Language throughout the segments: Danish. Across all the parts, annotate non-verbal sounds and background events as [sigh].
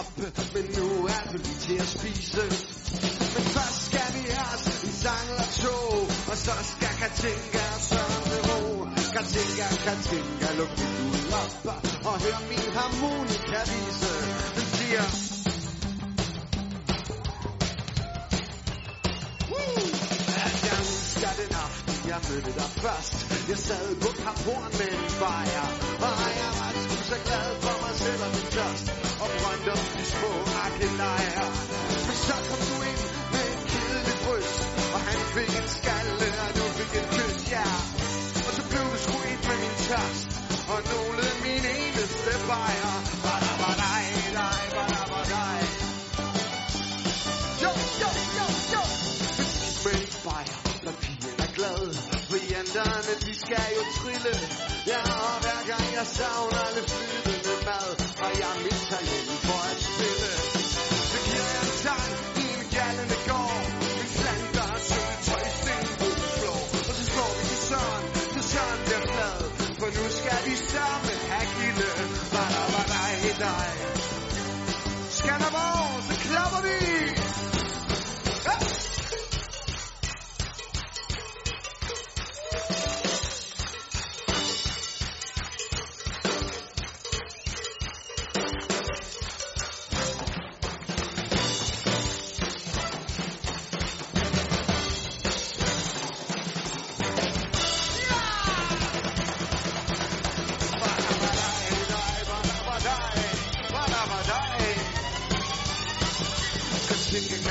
af Men nu er du lige til at spise. Men først skal vi have os en sang eller to Og så skal Katinka og Søren ro. Katinka, Katinka, luk vinduet op Og hør min harmonika vise Den siger jeg den aften, jeg mødte dig først. Jeg sad på kaphorn med en bajer, og jeg var sgu så glad for mig selv og min tørst, og om de små akkelejer. Men så kom du ind med en kedelig bryst, og han fik en skalle, og du fik et kys, ja. Og så blev du sgu ind med min tørst, og nogle af mine eneste bajer. Var der var dig, dig, var. Jo, jo, jo, jo. Men bajer, når pigen er glad For jenterne, de skal jo trille Ja, og hver gang jeg savner lidt flydende jeg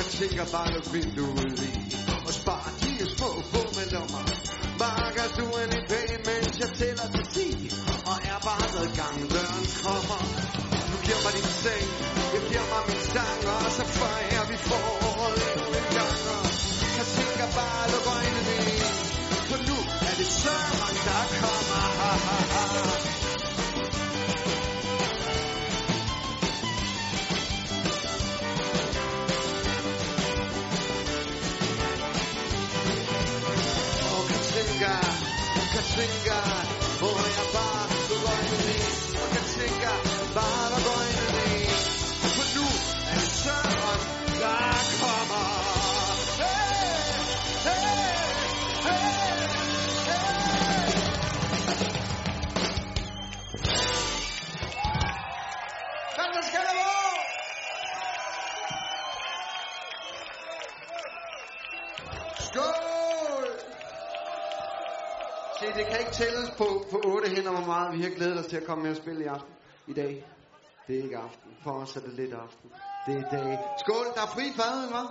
Katinka, Katinka, bare luk vinduet meget vi har glædet os til at komme med og spille i aften. I dag. Det er ikke aften. For os er det lidt aften. Det er dag. Skål, der er fri faden, hva'?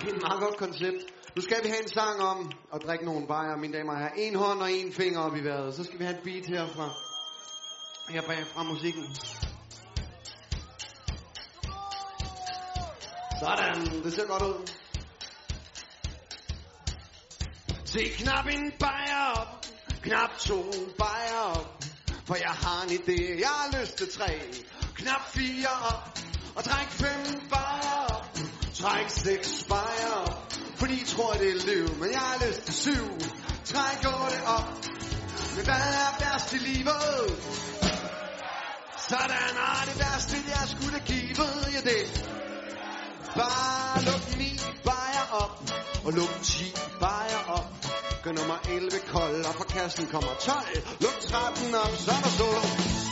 Det er et meget godt koncept. Nu skal vi have en sang om at drikke nogle bajer, mine damer og herrer. En hånd og en finger op i vejret. Så skal vi have et beat herfra. Her bag fra musikken. Sådan, det ser godt ud. Se knap en bajer op, knap to bajer op. For jeg har en idé, jeg har lyst til tre. Knap fire op, og træk fem bajer op. Træk seks bajer op, fordi I tror det er liv. Men jeg har lyst til syv, træk otte op. Men hvad er værst i livet? Sådan er det værste, jeg skulle da give, jer det. Bare luk ni bajer op, og luk ti bajer op. Gør nummer 11 kold, og fra kassen kommer 12. Luk 13 op, så er der sol.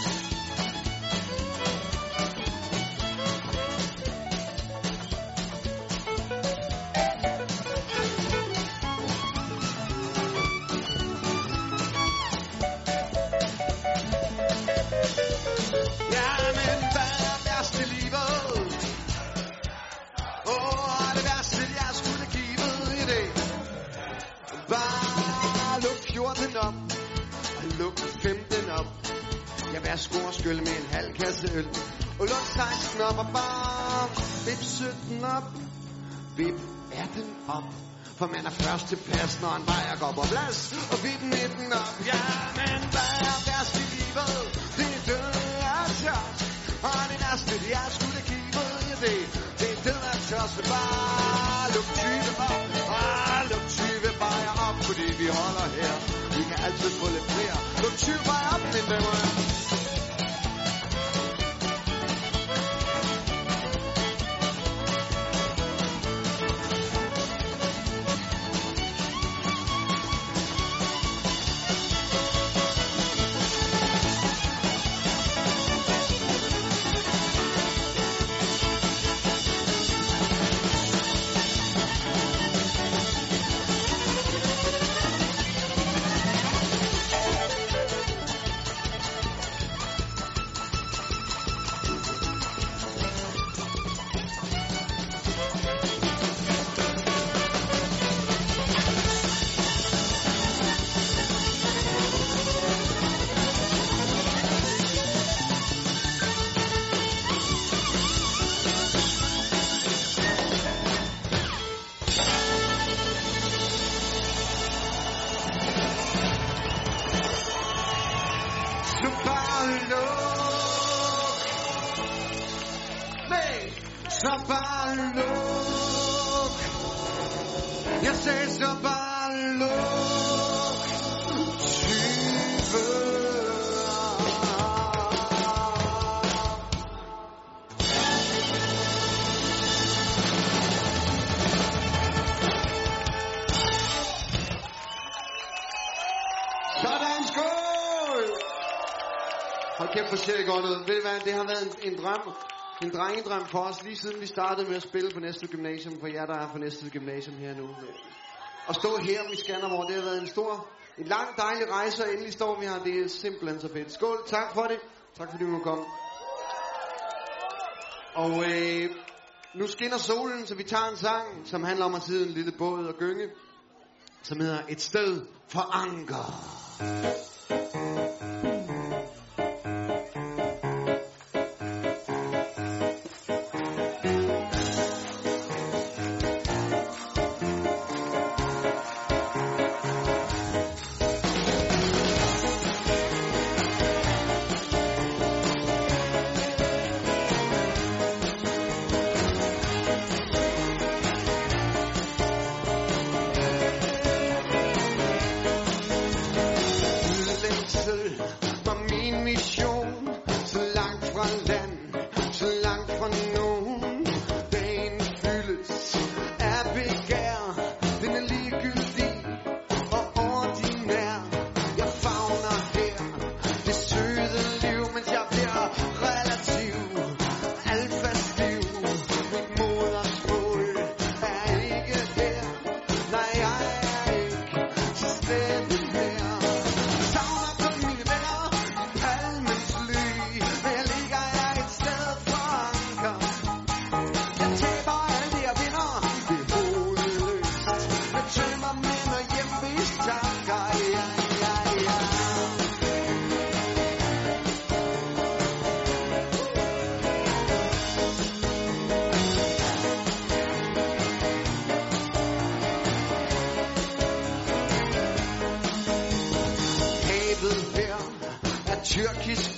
Skyld med en halv kasse øl. Og luk 16 op, og bare vip 17 op. Vip 18 op. For man er først til plads, når en vejer går på plads. Og vip 19 op. Ja, men hvad er værst i livet? Det er død af tørst. Og det værste, jeg skulle give Ja, det. Det er død af tørst. Bare luk 20 op. Bare luk 20 bajer op, fordi vi holder her. Vi kan altid få lidt flere. Luk 20 bajer op, min damer. Ser det godt ud. Ved du hvad, det har været en, en drøm, en drengedrøm for os, lige siden vi startede med at spille på næste Gymnasium, for jer, der er på næste Gymnasium her nu. At stå her i Skanderborg, det har været en stor, en lang dejlig rejse, og endelig står vi her, det er simpelthen så fedt. Skål, tak for det. Tak fordi du måtte komme. Og øh, nu skinner solen, så vi tager en sang, som handler om at sidde i en lille båd og gynge, som hedder Et sted for anker. Er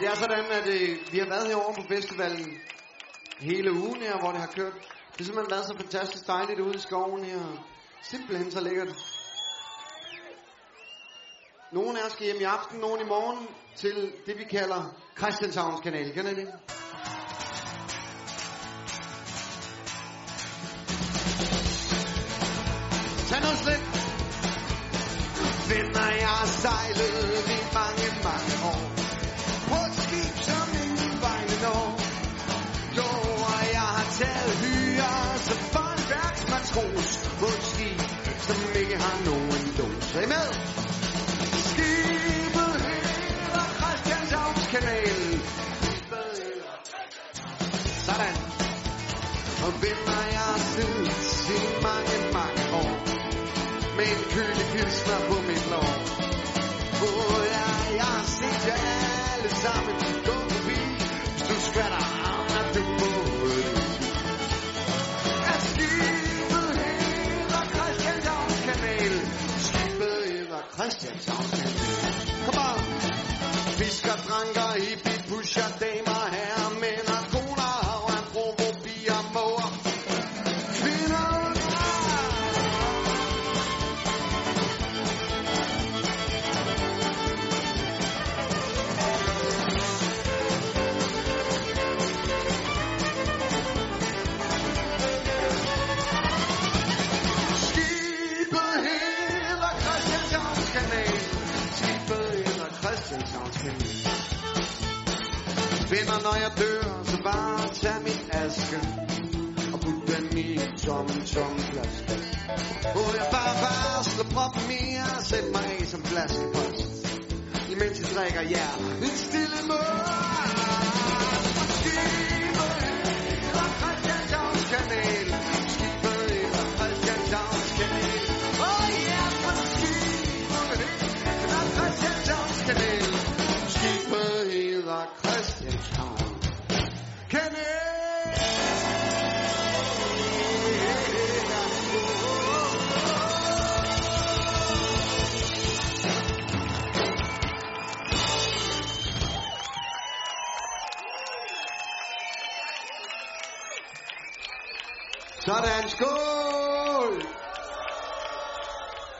det er sådan, at øh, vi har været herovre på festivalen hele ugen her, hvor det har kørt. Det har simpelthen været så fantastisk dejligt ude i skoven her. Simpelthen så lækkert. Nogle af os skal hjem i aften, nogle i morgen til det, vi kalder Christianshavns kanal. Kan I det? Tag noget slik. Venner, jeg har sejlet i mange, mange Christianshavns kanal. Katrangai Venner, når jeg dør, så bare tag min aske og put den i en tom, tom flaske. Hvor jeg bare bare varsler proppen mere, sæt mig af som flaskepost. Imens jeg drikker jer en stille mål.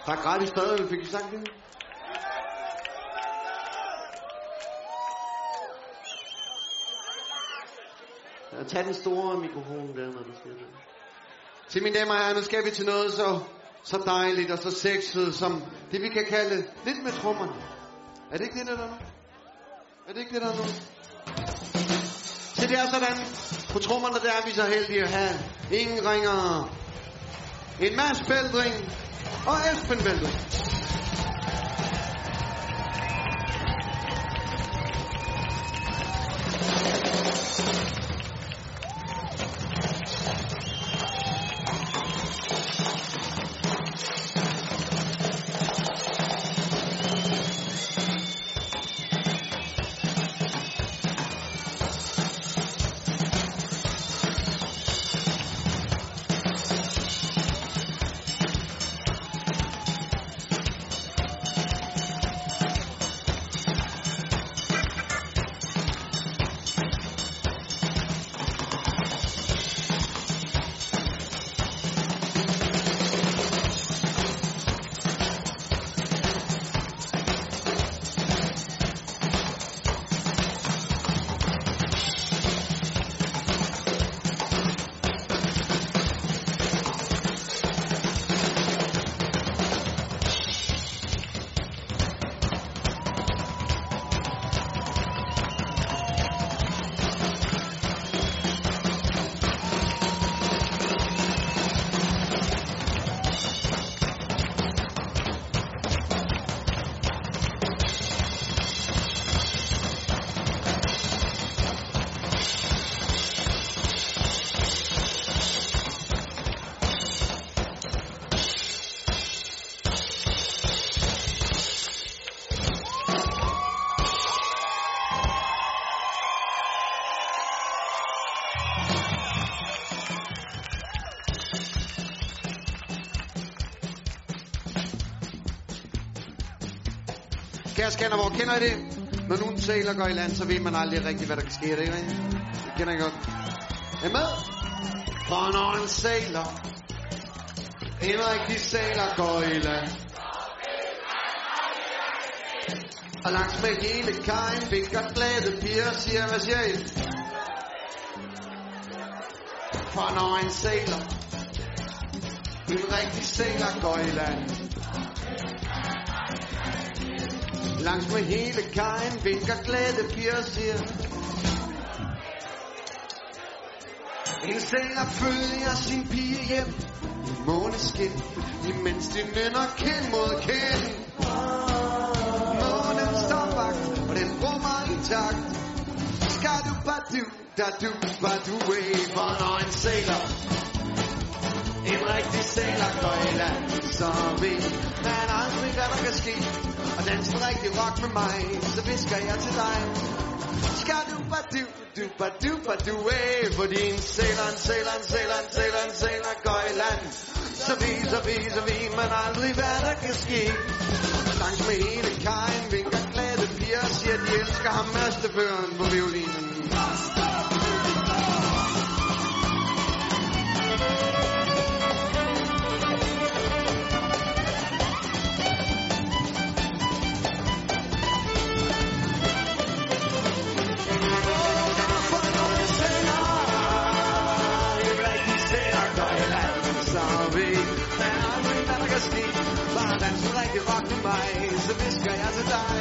Tak gratis fadøl, fik I sagt det? Ja, Tag den store mikrofon der, når du siger det. Til mine damer og herrer, nu skal vi til noget så, så dejligt og så sexet, som det vi kan kalde lidt med trommerne. Er det ikke det, der er nu? Er det ikke det, der er nu? Så det er sådan, på trommerne der er vi så heldige at have ingen ringere. En masse Bældring og Esben Bældring. Kære Skanderborg, kender I det? Når nu en går i land, så ved man aldrig rigtigt, hvad der kan ske. Det ikke? Det kender I godt. Er I med? For når en sailor, en rigtig sailor går i land. Og langs med hele kajen vinker glade piger, siger, hvad siger I? For når en sailor, en rigtig sailor går i land. Langs med hele kajen vinker glade piger siger En sænger følger sin pige hjem i måneskin, imens de nynner kind mod kind. Månen står vagt, og den rummer intakt. Skal du bare du, da du, bare du waver når en sailor en rigtig sailor går i land, så ved man aldrig, hvad der kan ske. Og danse en rigtig rock med mig, så visker jeg til dig. Skal du bare du, du bare du bare du af, fordi en sæler, en sæler, en sæler, går i land. Så viser, viser vi, man aldrig, hvad der kan ske. Langs med hele kajen vinker glade piger, siger de elsker ham føren på violinen. Rigtig rock med mig, så visker jeg til dig.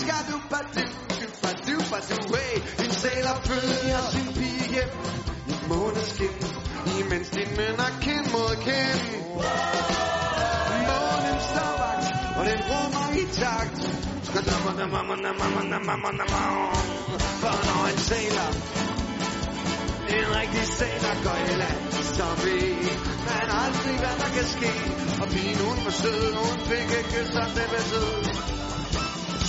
Skal du bare du, du bare du bare du way. En sæler følger sin pige hjem i måneskin, imens mænd er kind mod kind. Månen står vagt, og den rummer i takt. For når en sailor, en rigtig sailor går i land, så ved man aldrig, hvad der kan ske. Og pigen hun var sød, hun fik et kys, og det betød.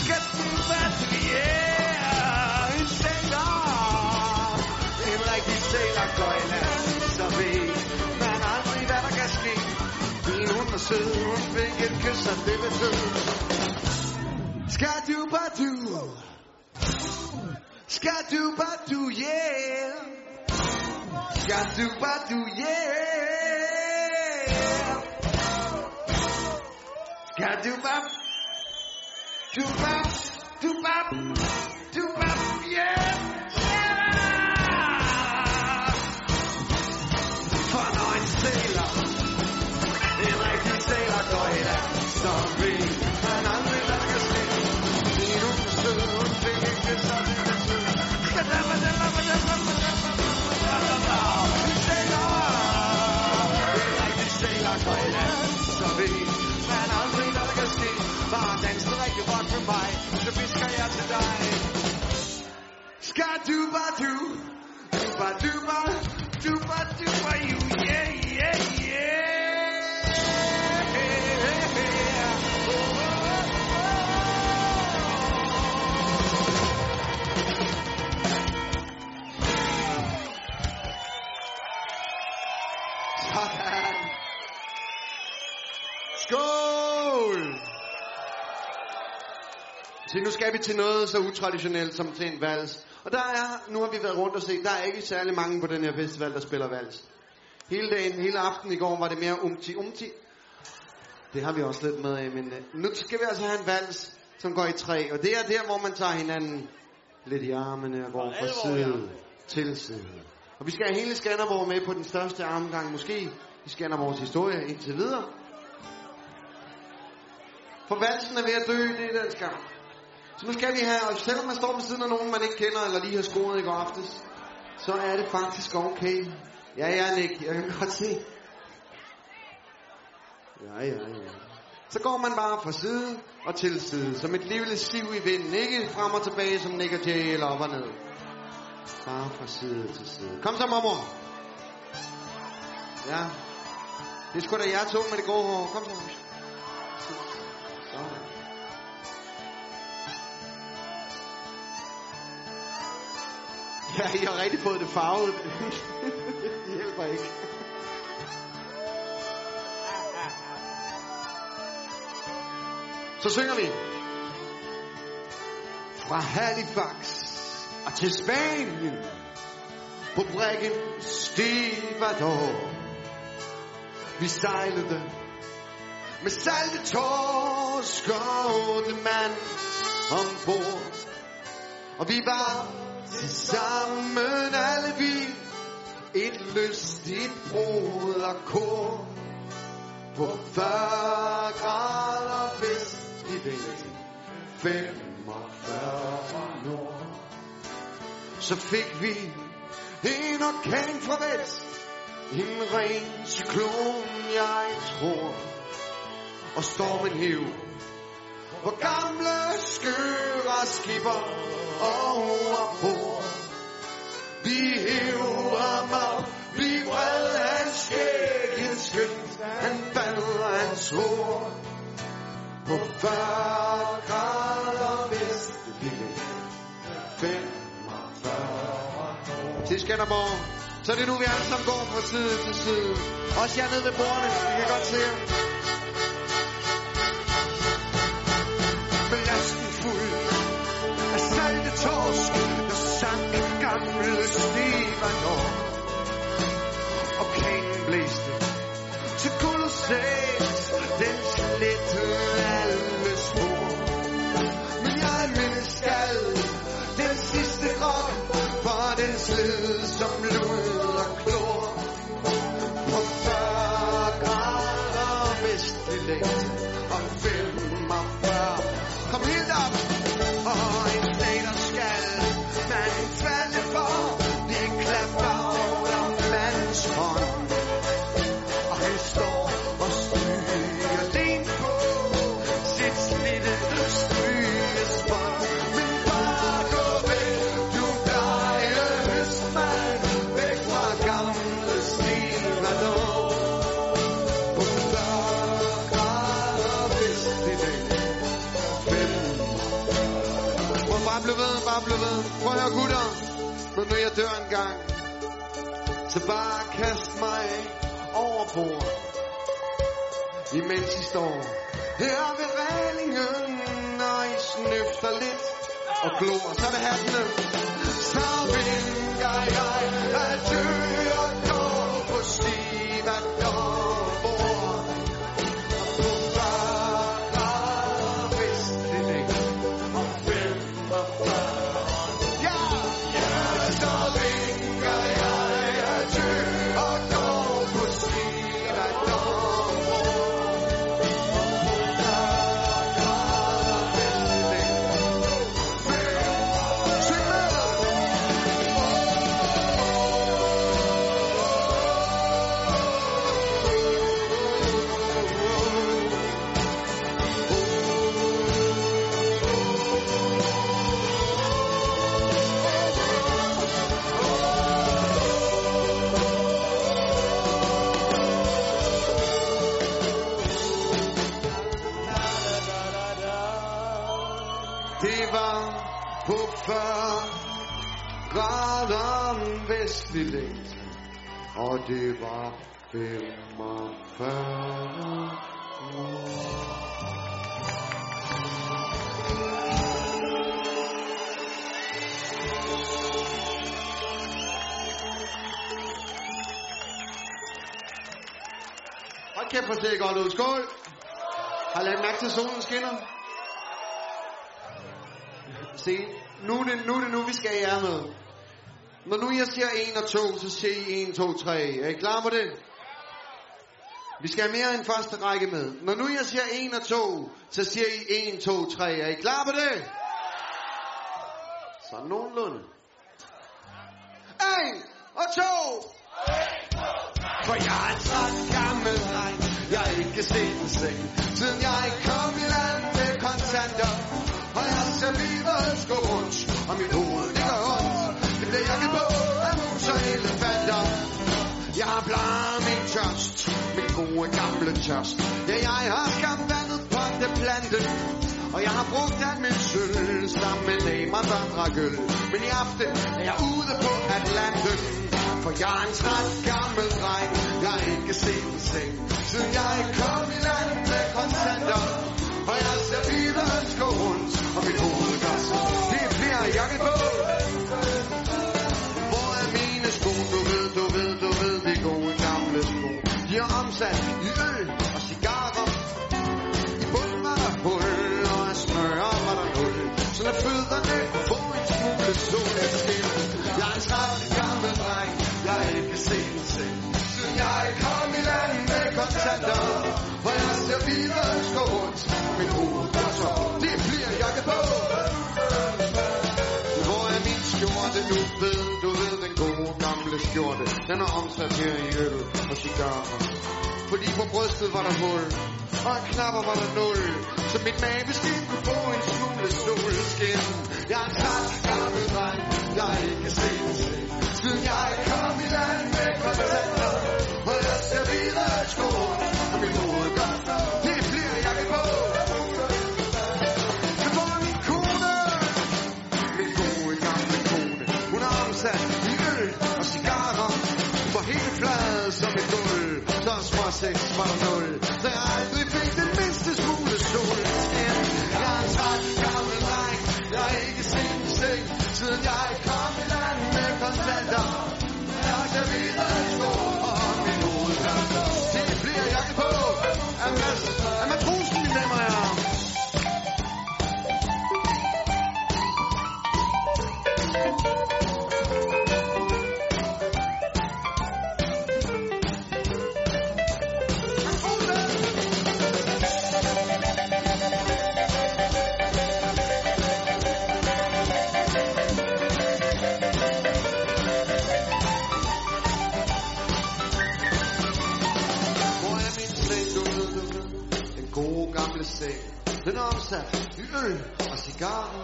Skal du fast, yeah, en sæler. En rigtig sæler går i land, så ved man aldrig, hvad der kan ske. Pigen hun var sød, hun fik et kys, og det betød. Skal du bare du, skal du bare du, yeah. Skal du bare du, yeah. Skal du bare, du bare, du bare, du bare, yeah. yeah. Dans rigtig rock med mig Så visker jeg til dig Skal du bare du Du bare du bare Du bare du bare you Så nu skal vi til noget så utraditionelt som til en vals. Og der er, nu har vi været rundt og set, der er ikke særlig mange på den her festival, der spiller vals. Hele dagen, hele aften i går var det mere umti umti. Det har vi også lidt med af, men uh, nu skal vi altså have en vals, som går i tre. Og det er der, hvor man tager hinanden lidt i armene og går fra side til side. Og vi skal have hele Skanderborg med på den største armgang måske i Skanderborgs historie indtil videre. For valsen er ved at dø, det er den skam. Så nu skal vi have, og selvom man står ved siden af nogen, man ikke kender, eller lige har scoret i går aftes, så er det faktisk okay. Ja, ja, Nick, jeg kan godt se. Ja, ja, ja. Så går man bare fra side og til side, som et lille siv i vinden. Ikke frem og tilbage som Nick og Jay, eller op og ned. Bare fra side til side. Kom så, mormor. Ja. Det er sgu da jer to med det gode hår. Kom så. mormor. [laughs] Ja, I har rigtig fået det farvet. [laughs] det hjælper ikke. Så synger vi. Fra Halifax og til Spanien på brækken Stivador. Vi sejlede med salte torsk og mand ombord. Og vi var til sammen alle vi et lystigt brud og kor på 40 grader vest i vest, 45 nord. Så fik vi en orkan fra vest. En ren cyklon, jeg tror. Og stormen hævde på gamle skøre skipper overbord. Vi hæver mig, vi vred hans skæg, en skyld, han bad hans hår. På 40 grader vest, vi 45 til Skanderborg. Så det er nu, vi alle sammen går fra side til side. Også jer nede ved bordene, vi kan godt se jer. least. Csak kolosszét, de se létre. Jeg dør en gang, så bare kast mig over bord. Imens I står her ved reglingen, og I snøfter lidt og glor, så er det hattene. Så vinker jeg at dø og gå på Stivador. Grader vestlig længde, og det var 45 Hold kæft, hvor ser det godt ud. Skål! Har lagt mærke til, solen skinner? Se, nu er, det, nu er det nu, vi skal i jer med. Når nu jeg siger 1 og 2, så siger I 1, 2, 3. Er I klar på det? Vi skal have mere end første række med. Når nu jeg siger 1 og 2, så siger I 1, 2, 3. Er I klar på det? Så nogenlunde. 1 og 2. For jeg er en træt gammel dreng Jeg har ikke set en seng Siden jeg kom i land med kontanter Og jeg ser livet gå rundt Og mit gode gamle tørst Ja, jeg har skam vandet på det planten og jeg har brugt al min sølv sammen med damer, vandrer gøl. Men i aften er jeg ude på Atlanten. For jeg er en træt gammel dreng, jeg har ikke set en seng. Siden jeg kom i land med kontanter. Og jeg ser livet gå rundt, og mit hoved gør så. Det er flere den er omsat her i øl og cigarer. Fordi på brystet var der hul, og en knapper var der nul. Så mit maveskin kunne få en smule solskin. Jeg er en træt gammel dreng, jeg er ikke set Siden jeg kom i land med kontanter, og jeg ser videre skål. Matrosen, mine damer og herrer. Den om sig i øl og cigarer.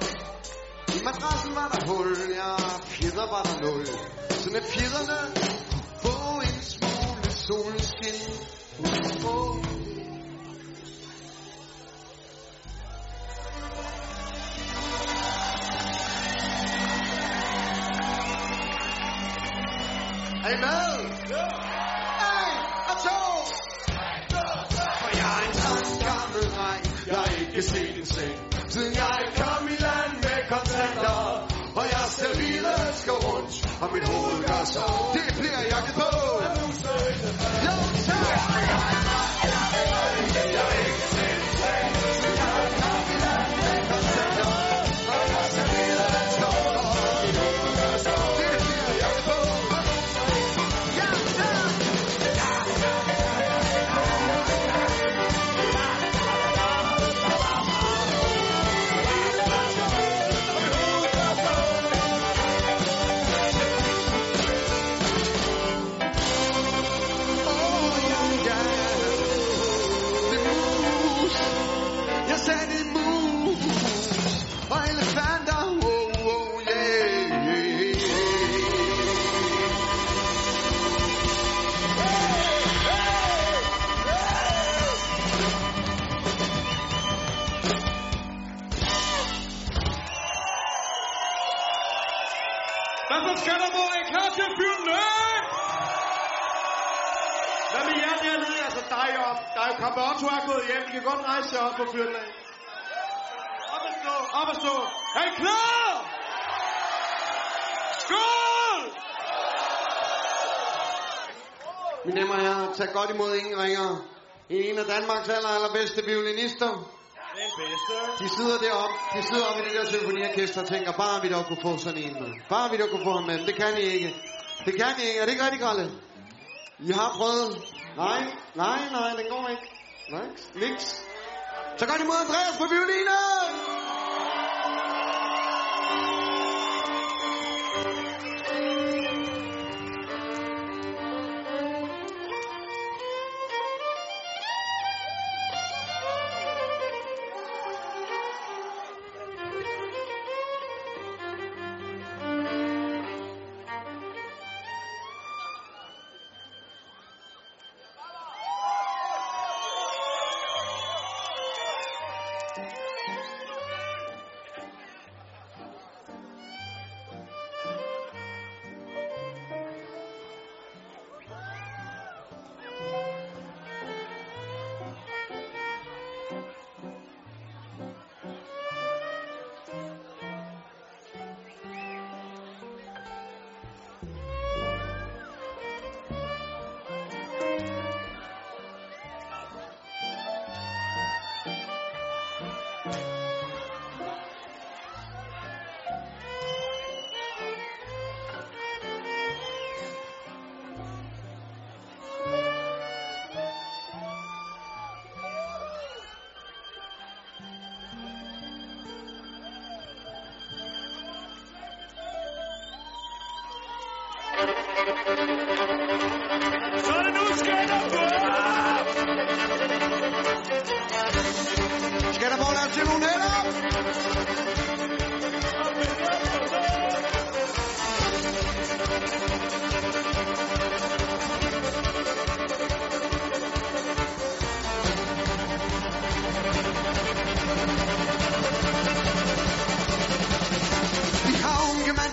I madrassen var der hul, ja, fjeder var der nul. Så med fjederne få en smule solskin. Oh. Jeg har ikke set en seng. Siden jeg kom i land med kontanter, og jeg ser videre skal rundt, og mit hoved gør så. Det bliver jeg på. Jo, tak. Gået hjem. I kan godt rejse jer op og fyre den af. Op at stå. Op at stå. Er I klar? Skål! Mine damer og herrer, tag godt imod ingen ringer. En af Danmarks aller, allerbedste violinister. Den bedste. De sidder deroppe, de sidder oppe i det der symfoniorkester og tænker, bare vi dog kunne få sådan en med. Bare vi dog kunne få ham med. Det kan I ikke. Det kan I ikke. Er det ikke rigtigt, Gralle? I har prøvet. Nej, nej, nej, den går ikke. Nej, niks. Så går de mod Andreas på violinen!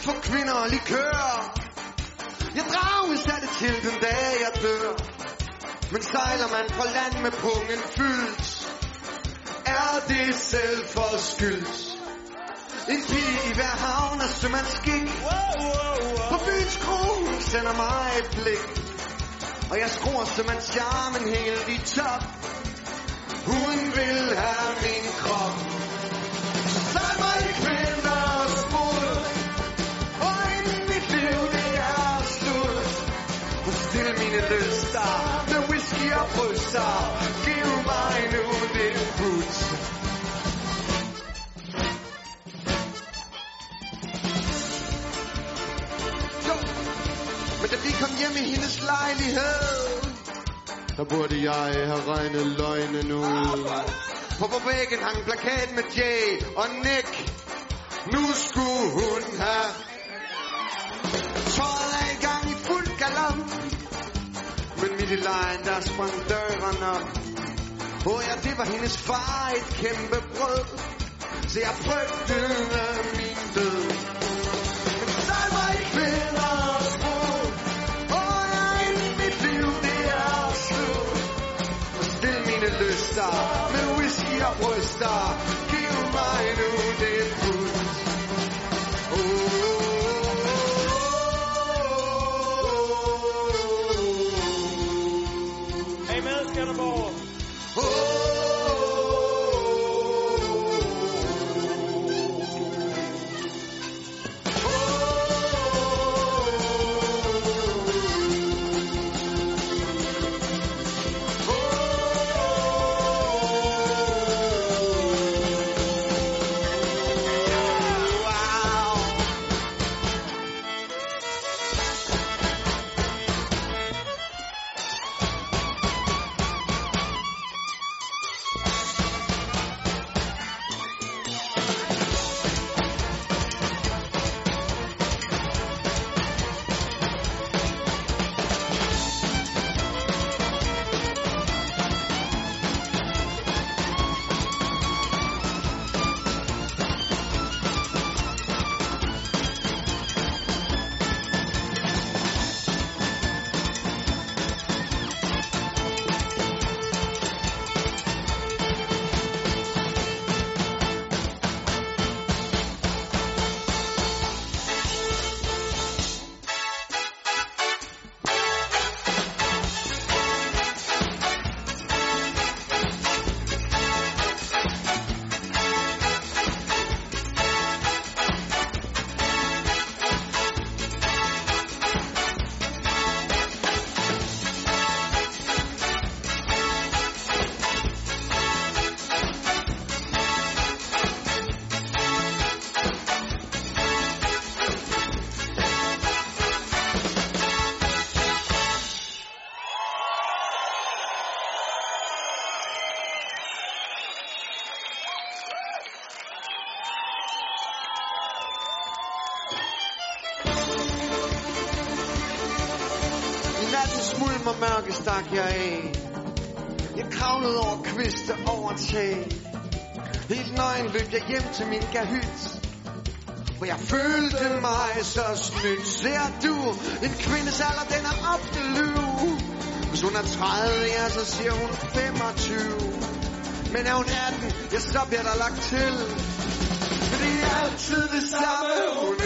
For kvinder og likør. Jeg drages af det til den dag jeg dør. Men sejler man fra land med pungen fyldt, er det selv for skyld. En pige i hver havn er sømandskik. På byens kro sender mig et blik. Og jeg skruer sømands charmen helt i top. Hun vil have min krop. Og bryster. Giv mig nu det put. Jo, men da vi kom hjem i hendes lejlighed, der burde jeg have regnet løgnen ud. På på væggen hang en plakat med Jay og Nick. Nu skulle hun have Men midt i lejen, der sprang døren op. Åh oh ja, det var hendes far, et kæmpe brød. Så jeg frygtede min død. Jeg af. Jeg kravlede over kviste over tag. Helt nøgen løb jeg hjem til min kahyt. For jeg følte mig så snydt. Ser du, en kvindes alder, den er ofte lyv. Hvis hun er 30, ja, så siger hun 25. Men er hun 18, ja, så bliver der lagt til. For det er altid det samme, hun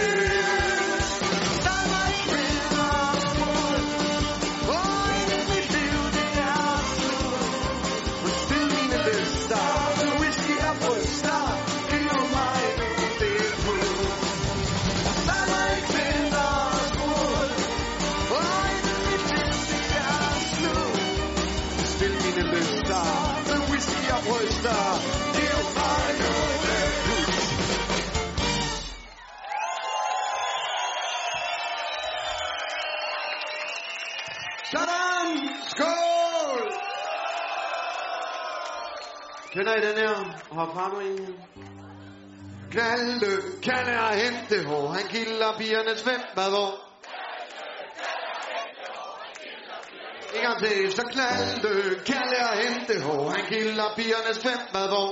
Kender I den her? Hop frem i en. Knalde, kan jeg hente hår? Han kilder pigernes hvem, hvad hvor? En gang til, så knalde, kan jeg hente hår? Han kilder pigernes hvem, hvad hvor?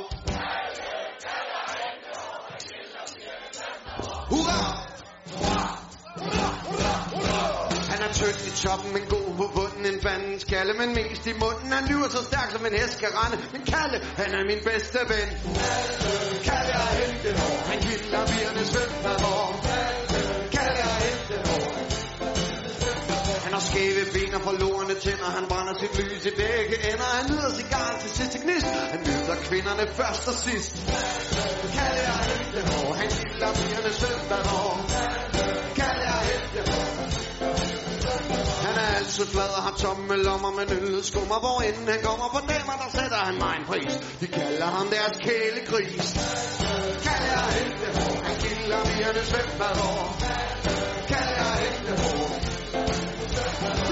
Hurra! Hurra! Hurra! Hurra! Han er tynd i toppen, men god på bunden, en fanden skalle, men mest i munden. Han lyver så stærkt som en hest kan rende. Men Kalle, han er min bedste ven. Kalle er hente hår, han kilder bierne svømmer hvor. Kalle er hente hår. Han har skæve ben og forlorene tænder, han brænder sit lys i begge ender. Han nyder cigar til sidste gnist, han nyder kvinderne først og sidst. Kalle er hente hår, han kilder bierne svømmer hvor. Han har tomme lommer med nyldet skummer Hvor end han kommer på damer, der sætter han mig en pris. De kalder ham deres kælegris. Kalder jeg hente hår, han kilder vigerne svømmer hår Kalder jeg hente hår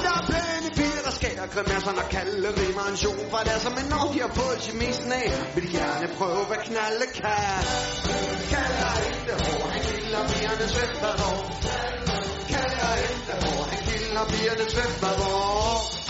Der er pæne piger, der skærer grimasser Når kalde rimer en sjov for det er som en når de har fået chemisten af? Vil de gerne prøve, hvad knalde kan Kalder jeg hente hår, han kilder vigerne svømmer hår Kalder jeg hente hår, han kilder pigerne svømmer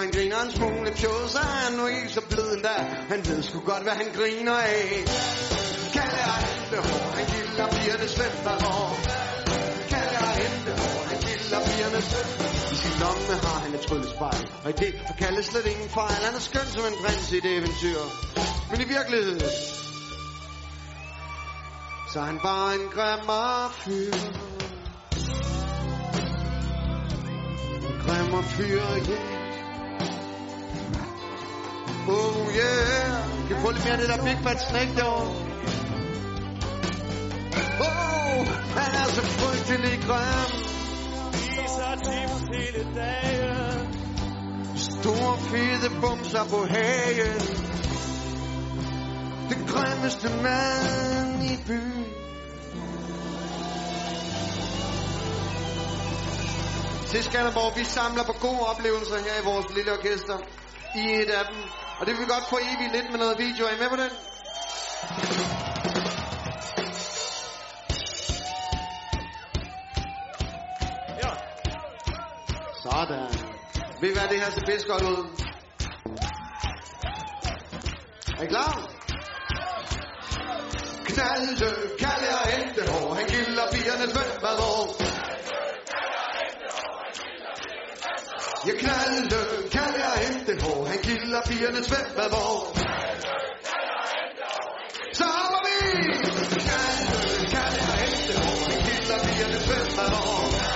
han griner en smule. Tjod Så er han nu ikke så blød endda. Han ved sgu godt, hvad han griner af. Kalle er hente hår Han gilder pigerne svømmer hår Kalle er hente hår Han gilder pigerne svømmer I sin lomme har han et tryllespejl Og i det har Kalle slet ingen fejl. Han er skøn som en prins i det eventyr. Men i virkeligheden Så er han bare en grimmer fyr. Grimmer fyr, yeah. Oh yeah. Kan få lidt mere af det der Big Fat Snake derovre? Oh, han er så frygtelig grim. Viser tips hele dagen Store fede bumser på hagen. Den grimmeste mand i byen. Til Skanderborg, vi samler på gode oplevelser her i vores lille orkester. I et af dem. Og det vil vi godt få evigt lidt med noget video. Er I med på den? Ja, Sådan. Ved I hvad, det her ser bedst godt ud? Er I klar? Knalde, kalde og hente hår. Han kilder pigerne svømmer hvor. Jeg knalde, kalde og hente. Han kilder pigerne svømmer. Så hopper vi! Kan du, kan du hente hår. Han kilder pigerne svømmer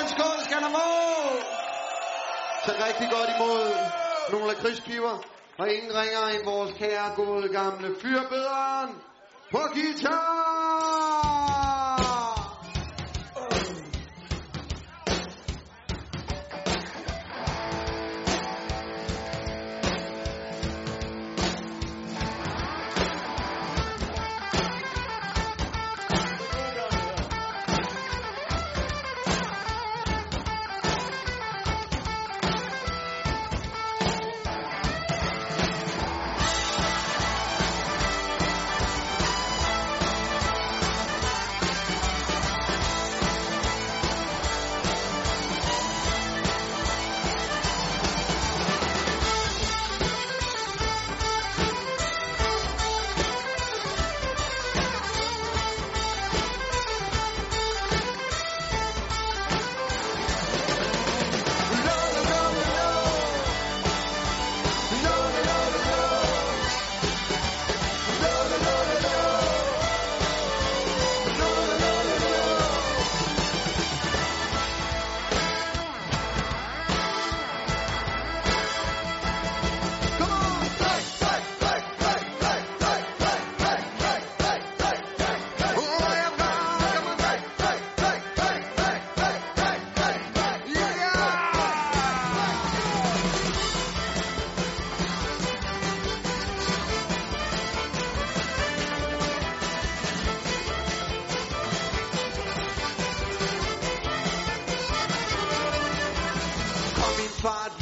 Hans Kold skal have mål! Så rigtig godt imod nogle lakridspiber. Og ingen ringer end vores kære, gode, gamle fyrbøderen på guitar!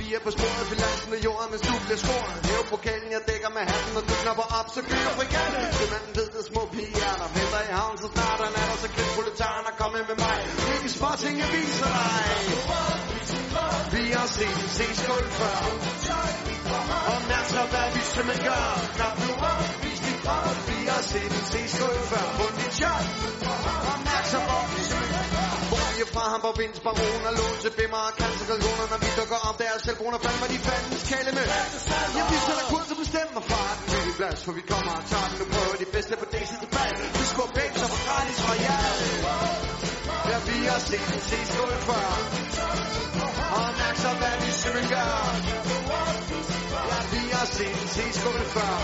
Vi er på sporet Filansen af jorden, mens du bliver skåret. Hæv pokalen, jeg dækker med hatten når du knapper op, så kører frigatten Sømanden ved, der små pigehjerner Venter i havn, så snart han er der Så kæft proletaren og kommet med mig. Ikke småting, jeg viser dig. Vi har set en C-skål før. Og mærk så, hvad vi simpelthen gør. Knap nu op, vis dit krop Vi har set en C-skål før. På dit shot Og mærk så, hvor vi simpelthen gør fra ham på vinds baron og lån til bimmer og cancerkalgoner Når vi dukker op der selv bruner fandme de fandens kalde med. Ja, vi sætter kurs og bestemmer farten Vi er plads, for vi kommer og tager den Nu prøver de bedste på DC sidste bal Vi skubber begge så for gratis fra jer. Ja, vi har set den C-skål før. Og mærk så, hvad vi simpelthen gør Ja, vi har set den C-skål før.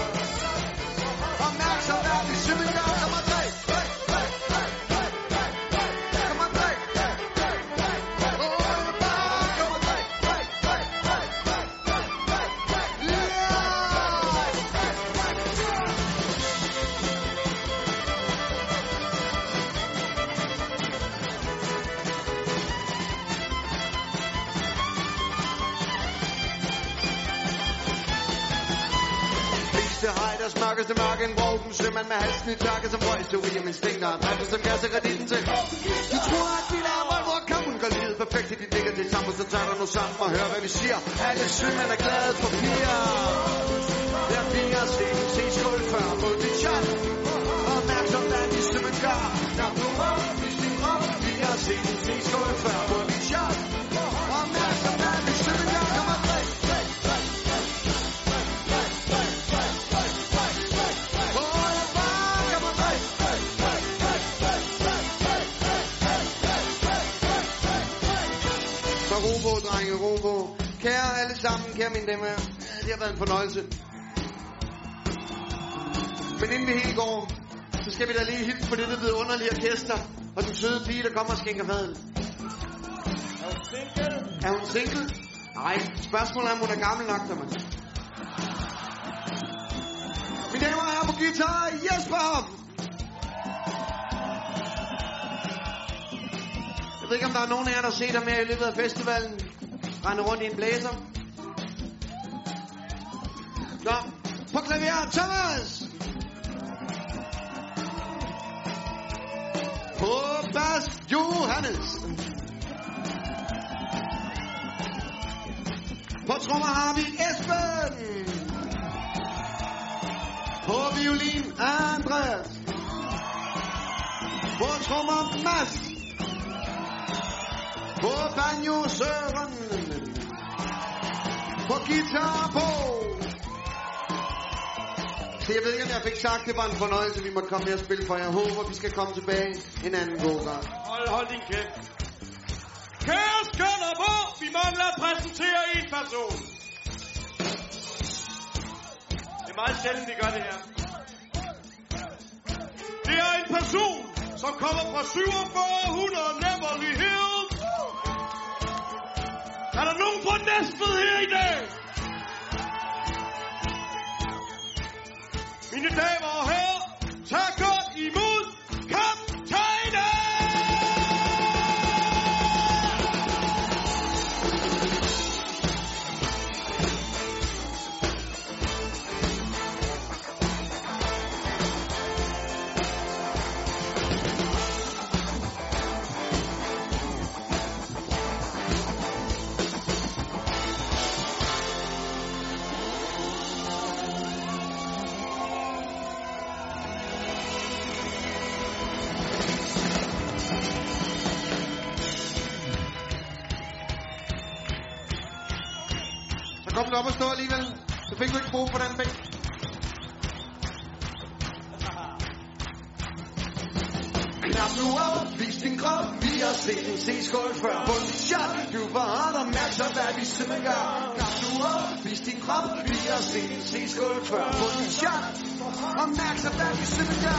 Og mærk så, hvad vi simpelthen gør Kom stakker Smakker til marken Broken sømand med halsen i takke Som røg til William Instinkter Dræbte som gas og gardinen til. Du tror at vi lader vold Hvor kampen går livet perfekt Til de ligger til sammen Så tager du nu sammen og hører hvad vi siger. Alle sømand er glade for piger. Der er piger og sten Se skuld før mod dit chat Opmærksom der er de sømand gør. Når du rører, hvis din rører Piger og sten Se skuld før mod dit chat sammen, kære mine damer. Det har været en fornøjelse. Men inden vi helt går, så skal vi da lige hilse på dette vidunderlige orkester. Og den søde pige, der kommer og skænker maden. Er du single? Er hun single? Nej, spørgsmålet er, om hun er gammel nok, man... Mine damer og herrer på guitar, Jesper Hoff! Jeg ved ikke, om der er nogen af jer, der har set ham her i løbet af festivalen. Rende rundt i en blæser. Nå, på klaver, Thomas! På bas, Johannes! På trommer har vi Esben. På violin Andreas. På trommer Mads. På banjo Søren. På guitar Paul! Så jeg ved ikke, om jeg fik sagt, det var en fornøjelse, vi måtte komme her og spille for. Jeg håber, vi skal komme tilbage en anden god gang. Hold, hold din kæft. Kære skønner på, vi mangler at præsentere en person. Det er meget sjældent, vi gør det her. Det er en person, som kommer fra 4700 Neverly Hills. Er der nogen på Næstved her i dag? Minute table, hell, Check. Please go to try for the shot. I'm back up, you sitting down.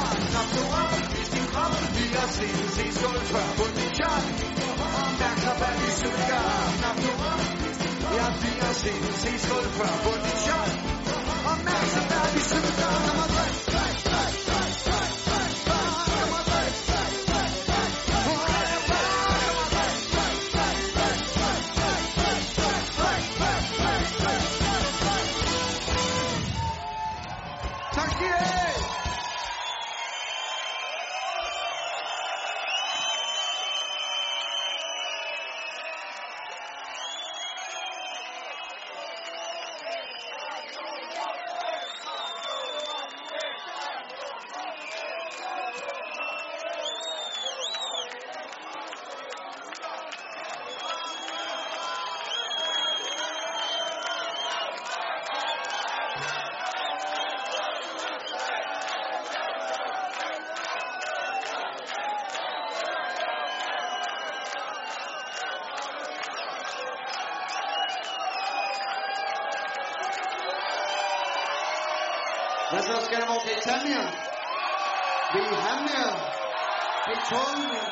Mere?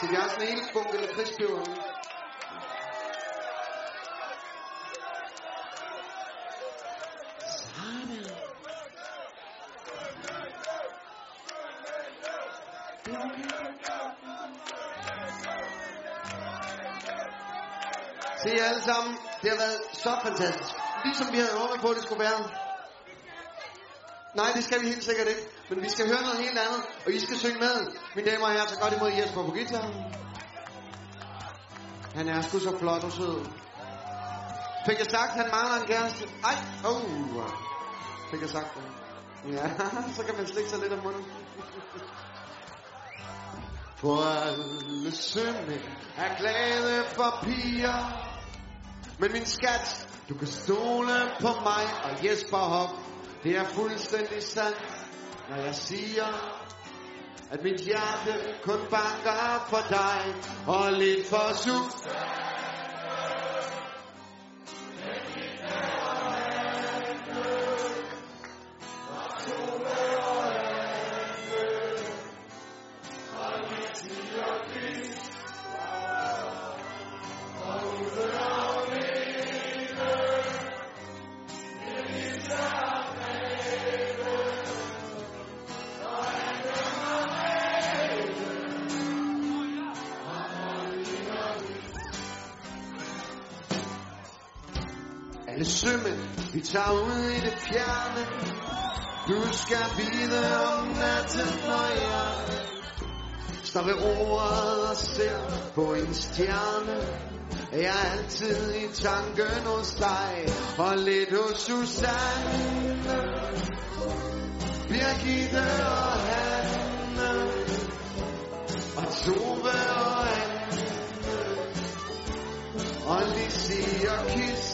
Så vi har sådan en hel bunke eller krigspeber. Sådan. Det er okay. Se alle sammen, det har været så fantastisk. Ligesom vi havde håbet på, at det skulle være. Nej, det skal vi helt sikkert ikke. Men vi skal høre noget helt andet, og I skal synge med. Mine damer og herrer, så godt imod Jesper på guitar. Han er sgu så flot og sød. Fik jeg sagt, han mangler en kæreste? Ej, oh. Fik jeg sagt det? Ja, [laughs] så kan man slikke sig lidt om munden. [laughs] For alle sønne er glade for piger. Men min skat, du kan stole på mig og Jesper Hoff. Det er fuldstændig sandt, når jeg siger, at mit hjerte kun banker for dig og lidt for sut. Alle sømænd, vi tager ud i det fjerne. Du skal vide om natten, når jeg står ved ordet og ser på en stjerne. Jeg er altid i tanken hos dig, og lidt hos Susanne. Birgitte og Hanne, og Tove og Anne, og Lizzie og Kis.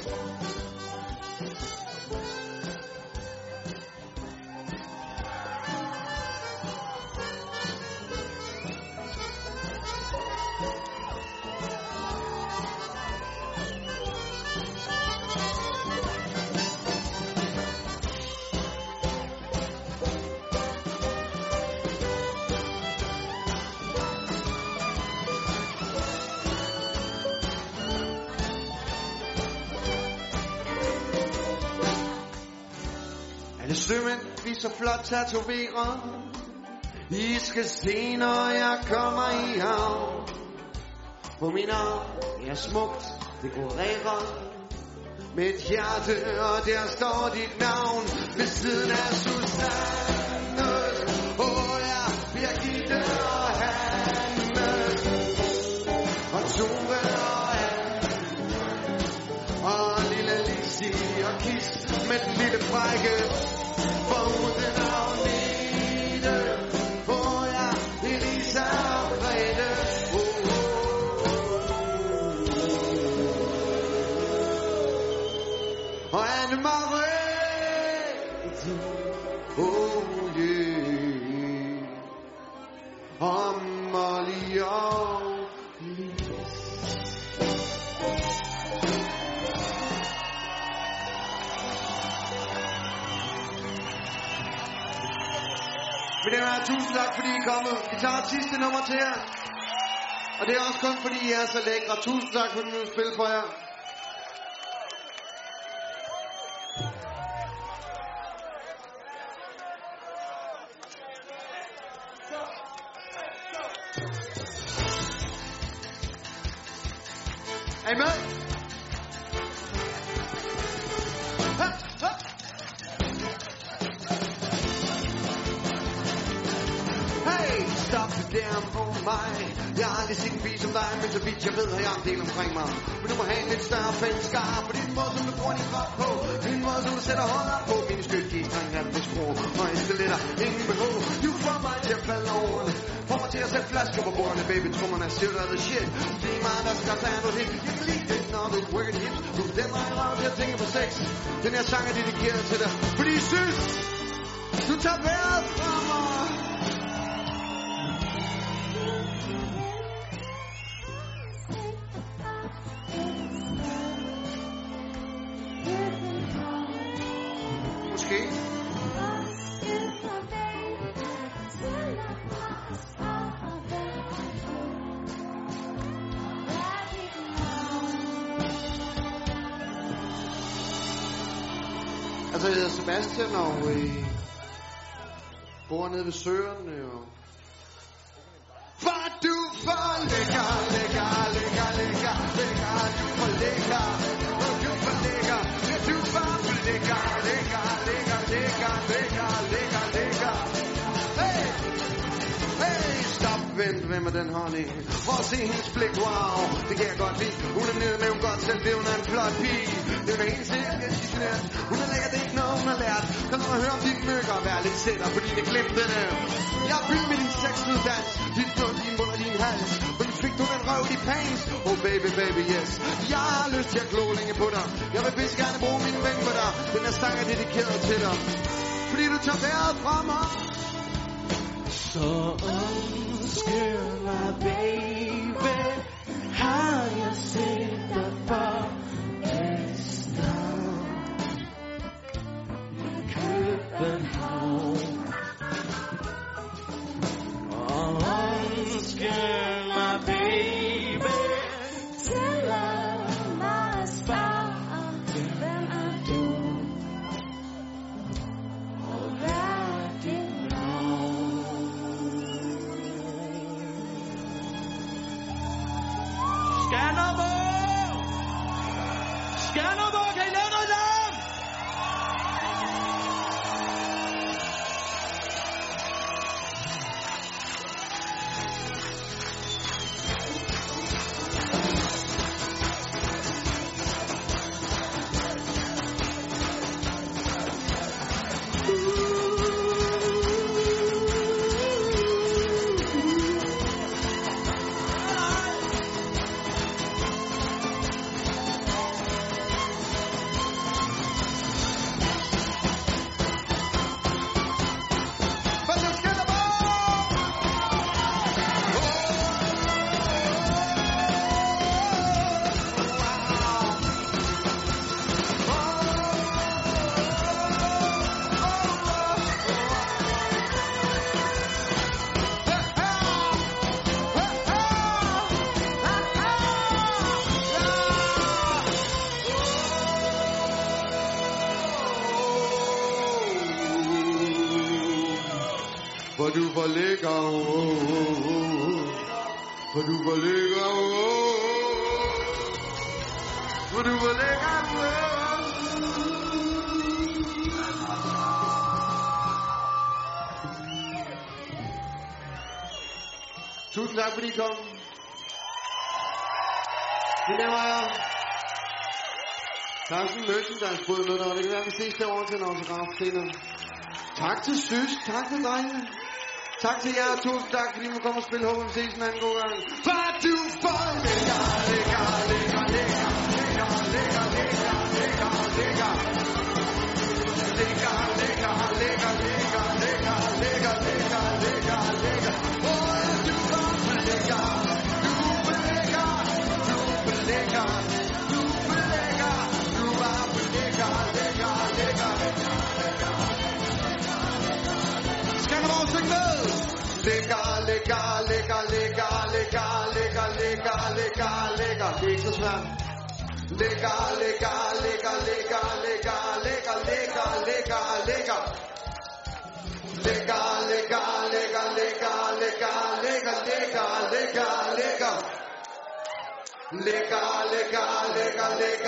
så flot tatoveret. I skal se, når jeg kommer i havn. På min arm er smukt dekoreret. Med et hjerte, og der står dit navn ved siden af Susanne. Åh oh, ja, Birgitte og Hanne. Og Tove Lizzie og Kis med den fordi I er kommet. Vi tager sidste nummer til jer. Og det er også kun fordi I er så lækre. Tusind tak for, at vi spille for jer. Mig Men du må have en lidt større fællesskar På din måde, som du bruger din krop på Din måde, som du sætter hånden på Mine skyld, de streng af med skruer Og jeg stiletter, ingen behov Du får mig til at falde over det Får mig til at sætte flasker på bordene Baby, trommerne siger der the shit. Det er mig, der skal tage noget helt Jeg kan lide det, når du working hips. Du er stemmer i røv til at tænke på sex. Den her sang er dedikeret til dig Fordi jeg synes du tager vejret fra mig Altså, jeg hedder Sebastian, og øh, bor nede ved Søerne, øh, og... Var du for lækker, lækker, lækker, lækker, lækker, du for lækker, og du for lækker, ja, du for lækker, lækker, lækker, lækker, lækker, lækker, lækker. Hey! Hey, stop, vent, hvem er den honey? For at se hendes blik, wow, det kan jeg godt lide. Hun er nede med, hun godt selv, det hun er en flot pige. Det er helt sikkert, jeg skal siger Hun er lækker, det ikke noget, hun har lært. Kom nu og hør om dit mykker, vær lidt sætter, fordi det glemte det. Jeg er vild med din sexuddans, dit blod, din mund og din hals. Hvordan fik du den røv i pants? Oh baby, baby, yes. Jeg har lyst til at glo længe på dig. Jeg vil vist gerne bruge min ven på dig. Den her sang er dedikeret til dig. Fordi du tager vejret fra mig. So unscrew my baby, how you see the bar is down. Couldn't home. Unscrew. Carsten er sådan med dig, og det kan være, at vi ses derovre til en autograf senere. Tak til Sys, tak til drengene. Tak til jer, og tusind tak, fordi I må komme og spille. Håber, vi ses en anden god gang. For du for lækker, lækker, lækker, lækker, lækker, lækker, lækker, lækker, lækker. Lækker, lækker, lækker, lækker, lækker, Skanderborg, syng med! Lækker, lækker, lækker, lækker, lækker, lækker, lækker, lækker, lækker. Det er ikke så svært. Lækker, lækker, lækker, lækker, lækker, lækker, lækker, lækker, lækker. Lækker, lækker, lækker, lækker, lækker, lækker, lækker, lækker, lækker. Lækker, lækker, lækker,